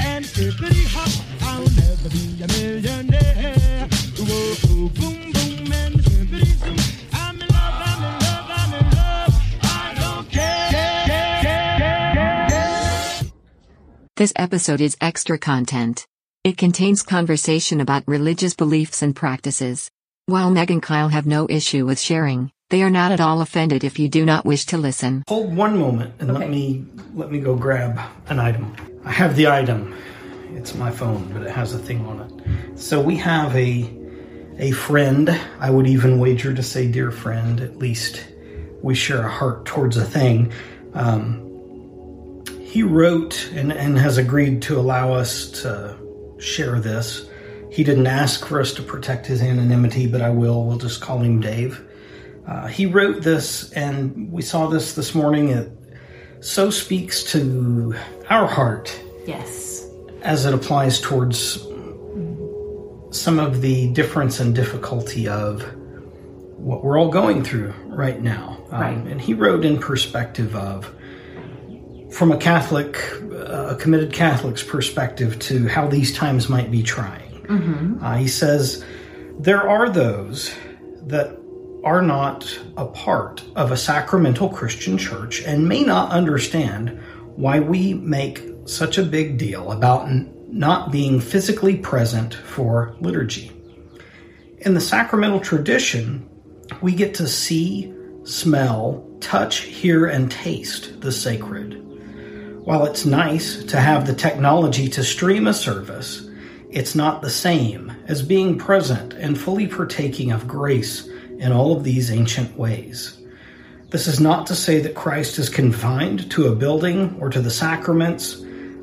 and hop. I'll never be a millionaire. Whoa, boom, boom, and zoom. I'm in love, I'm in love, I'm in love. I don't care. This episode is extra content. It contains conversation about religious beliefs and practices. While Meg and Kyle have no issue with sharing, they are not at all offended if you do not wish to listen. Hold one moment and let me let me go grab an item. I have the item. It's my phone, but it has a thing on it. So we have a a friend. I would even wager to say dear friend. At least we share a heart towards a thing. Um, he wrote and, and has agreed to allow us to share this. He didn't ask for us to protect his anonymity, but I will. We'll just call him Dave. Uh, he wrote this, and we saw this this morning. It so speaks to our heart Yes. as it applies towards some of the difference and difficulty of what we're all going through right now. Um, Right. And he wrote in perspective of, from a Catholic, uh, a committed Catholic's perspective, to how these times might be trying. Uh, he says, There are those that are not a part of a sacramental Christian church and may not understand why we make such a big deal about not being physically present for liturgy. In the sacramental tradition, we get to see, smell, touch, hear, and taste the sacred. While it's nice to have the technology to stream a service, it's not the same as being present and fully partaking of grace in all of these ancient ways. This is not to say that Christ is confined to a building or to the sacraments,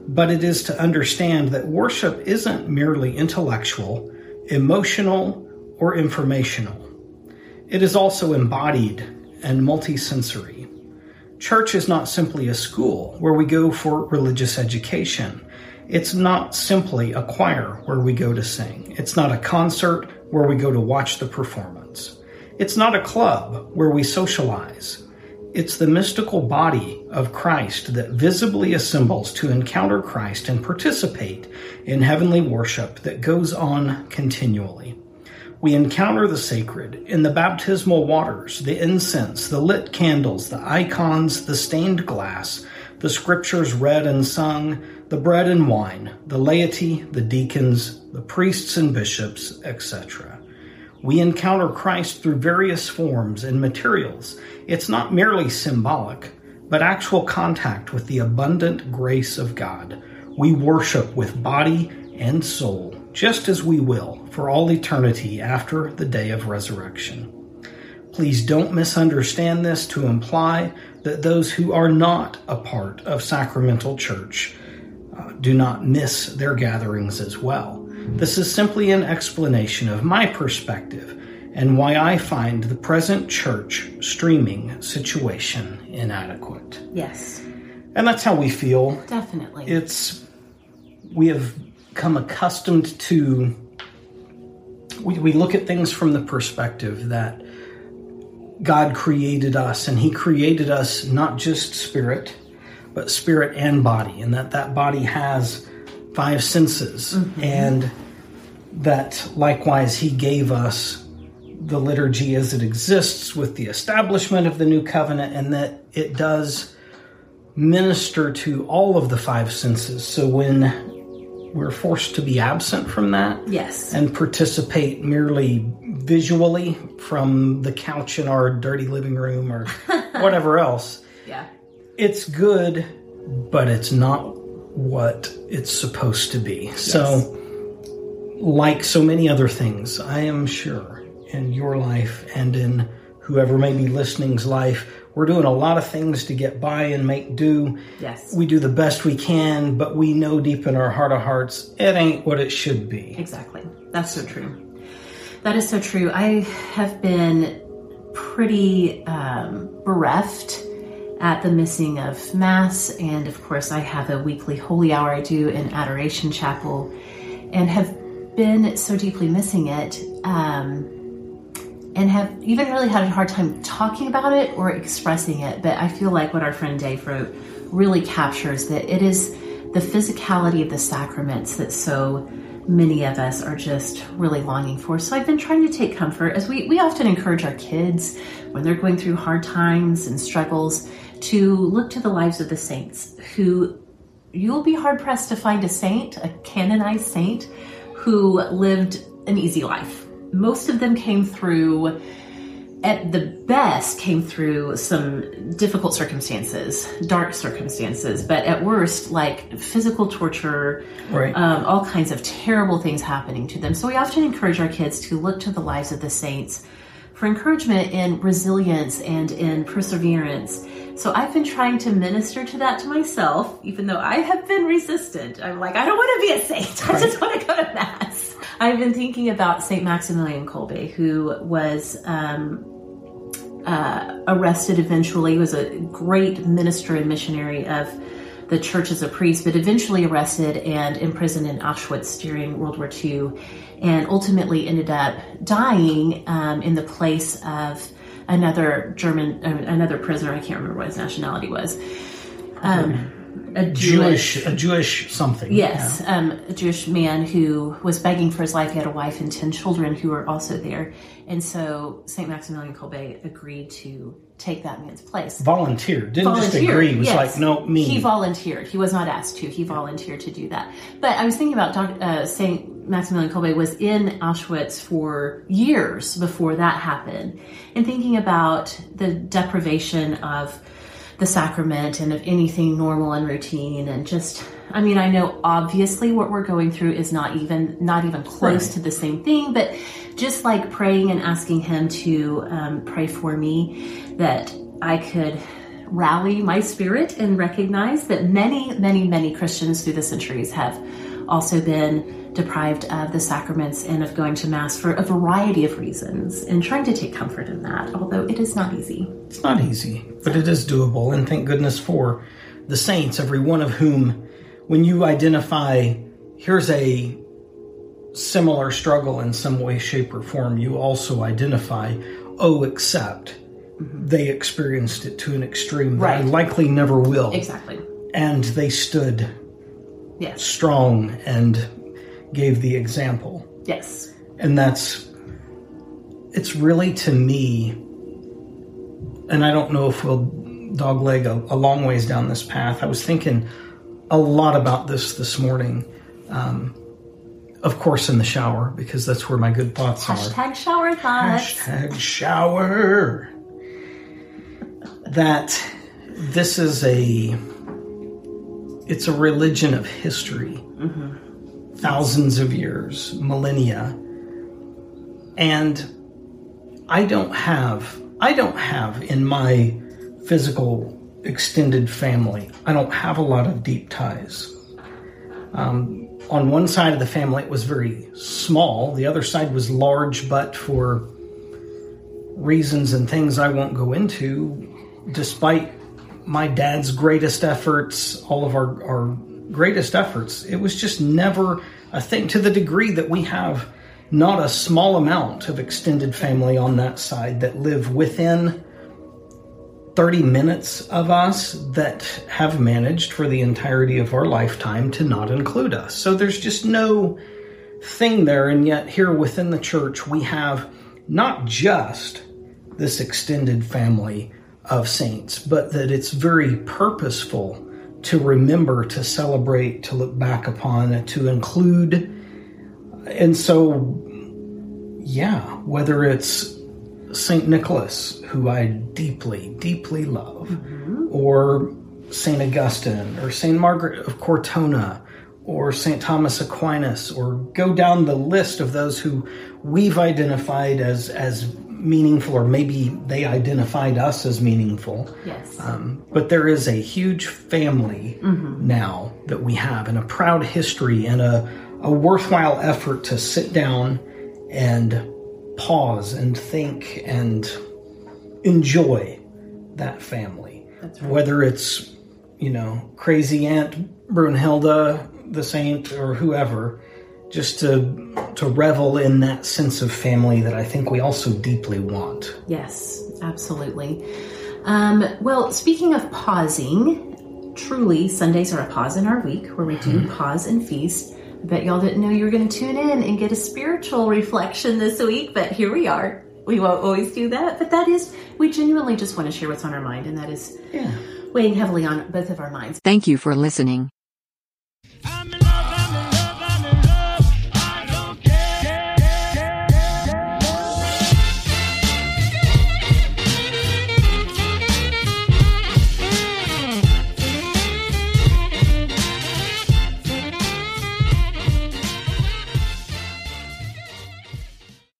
but it is to understand that worship isn't merely intellectual, emotional, or informational. It is also embodied and multisensory. Church is not simply a school where we go for religious education. It's not simply a choir where we go to sing. It's not a concert where we go to watch the performance. It's not a club where we socialize. It's the mystical body of Christ that visibly assembles to encounter Christ and participate in heavenly worship that goes on continually. We encounter the sacred in the baptismal waters, the incense, the lit candles, the icons, the stained glass, the scriptures read and sung, the bread and wine, the laity, the deacons, the priests and bishops, etc. We encounter Christ through various forms and materials. It's not merely symbolic, but actual contact with the abundant grace of God. We worship with body and soul, just as we will for all eternity after the day of resurrection. Please don't misunderstand this to imply that those who are not a part of sacramental church uh, do not miss their gatherings as well. This is simply an explanation of my perspective and why I find the present church streaming situation inadequate. Yes. And that's how we feel. Definitely. It's we have come accustomed to we, we look at things from the perspective that God created us and he created us not just spirit but spirit and body and that that body has five senses mm-hmm. and that likewise he gave us the liturgy as it exists with the establishment of the new covenant and that it does minister to all of the five senses so when we're forced to be absent from that yes. and participate merely visually from the couch in our dirty living room or whatever else yeah. it's good, but it's not what it's supposed to be. So, like so many other things, I am sure in your life and in whoever may be listening's life, we're doing a lot of things to get by and make do. Yes. We do the best we can, but we know deep in our heart of hearts it ain't what it should be. Exactly. That's so true. That is so true. I have been pretty um, bereft at the missing of Mass, and of course, I have a weekly holy hour I do in Adoration Chapel, and have been so deeply missing it, um, and have even really had a hard time talking about it or expressing it. But I feel like what our friend Dave wrote really captures that it is the physicality of the sacraments that so many of us are just really longing for. So I've been trying to take comfort as we, we often encourage our kids when they're going through hard times and struggles to look to the lives of the saints who you'll be hard pressed to find a saint, a canonized saint, who lived an easy life. Most of them came through at the best came through some difficult circumstances, dark circumstances, but at worst, like physical torture, Right. um, all kinds of terrible things happening to them. So we often encourage our kids to look to the lives of the saints for encouragement in resilience and in perseverance. So I've been trying to minister to that to myself, even though I have been resistant. I'm like, I don't want to be a saint. I just want to go to mass. I've been thinking about Saint Maximilian Kolbe, who was um, uh, arrested eventually. He was a great minister and missionary of the church as a priest, but eventually arrested and imprisoned in Auschwitz during World War II, and ultimately ended up dying um, in the place of another German, uh, another prisoner. I can't remember what his nationality was. Um, a Jewish, a Jewish something. Yes, um, a Jewish man who was begging for his life. He had a wife and 10 children who were also there. And so St. Maximilian Kolbe agreed to take that man's place. Volunteered. Didn't just Volunteered, agree. Was yes. like, no, me. He volunteered. He was not asked to. He volunteered to do that. But I was thinking about uh, St. Maximilian Kolbe was in Auschwitz for years before that happened, and thinking about the deprivation of the sacrament and of anything normal and routine and just I mean I know obviously what we're going through is not even not even close Right. to the same thing but just like praying and asking him to um, pray for me that I could rally my spirit and recognize that many many many Christians through the centuries have also been deprived of the sacraments and of going to mass for a variety of reasons and trying to take comfort in that although it is not easy It's not easy, but it is doable, and thank goodness for the saints, every one of whom, when you identify, here's a similar struggle in some way, shape, or form, you also identify, oh, except mm-hmm. they experienced it to an extreme that I Right. likely never will. exactly And they stood yes strong and gave the example. yes And that's, it's really to me, and I don't know if we'll dogleg a, a long ways down this path. I was thinking a lot about this this morning. Um, of course, in the shower, because that's where my good thoughts are. Hashtag shower thoughts. Hashtag shower. That this is a it's a religion of history. Thousands of years, millennia. And I don't have I don't have in my physical extended family, I don't have a lot of deep ties. Um, on one side of the family, it was very small. The other side was large, but for reasons and things I won't go into, despite my dad's greatest efforts, all of our, our greatest efforts, it was just never a thing to the degree that we have not a small amount of extended family on that side that live within 30 minutes of us that have managed for the entirety of our lifetime to not include us. So there's just no thing there. And yet, here within the church, we have not just this extended family of saints, but that it's very purposeful to remember, to celebrate, to look back upon, to include. And so, yeah, whether it's St. Nicholas, who I deeply, deeply love, mm-hmm. or St. Augustine, or St. Margaret of Cortona, or St. Thomas Aquinas, or go down the list of those who we've identified as, as meaningful, or maybe they identified us as meaningful. Yes. Um, but there is a huge family now that we have, and a proud history, and a, a worthwhile effort to sit down and pause and think and enjoy that family. Right. Whether it's, you know, crazy Aunt Brunhilde, the saint, or whoever, just to to revel in that sense of family that I think we also deeply want. Yes, absolutely. Um, well, speaking of pausing, truly, Sundays are a pause in our week where we do pause and feast. I bet y'all didn't know you were going to tune in and get a spiritual reflection this week, but here we are. We won't always do that, but that is, we genuinely just want to share what's on our mind, and that is Yeah. weighing heavily on both of our minds. Thank you for listening.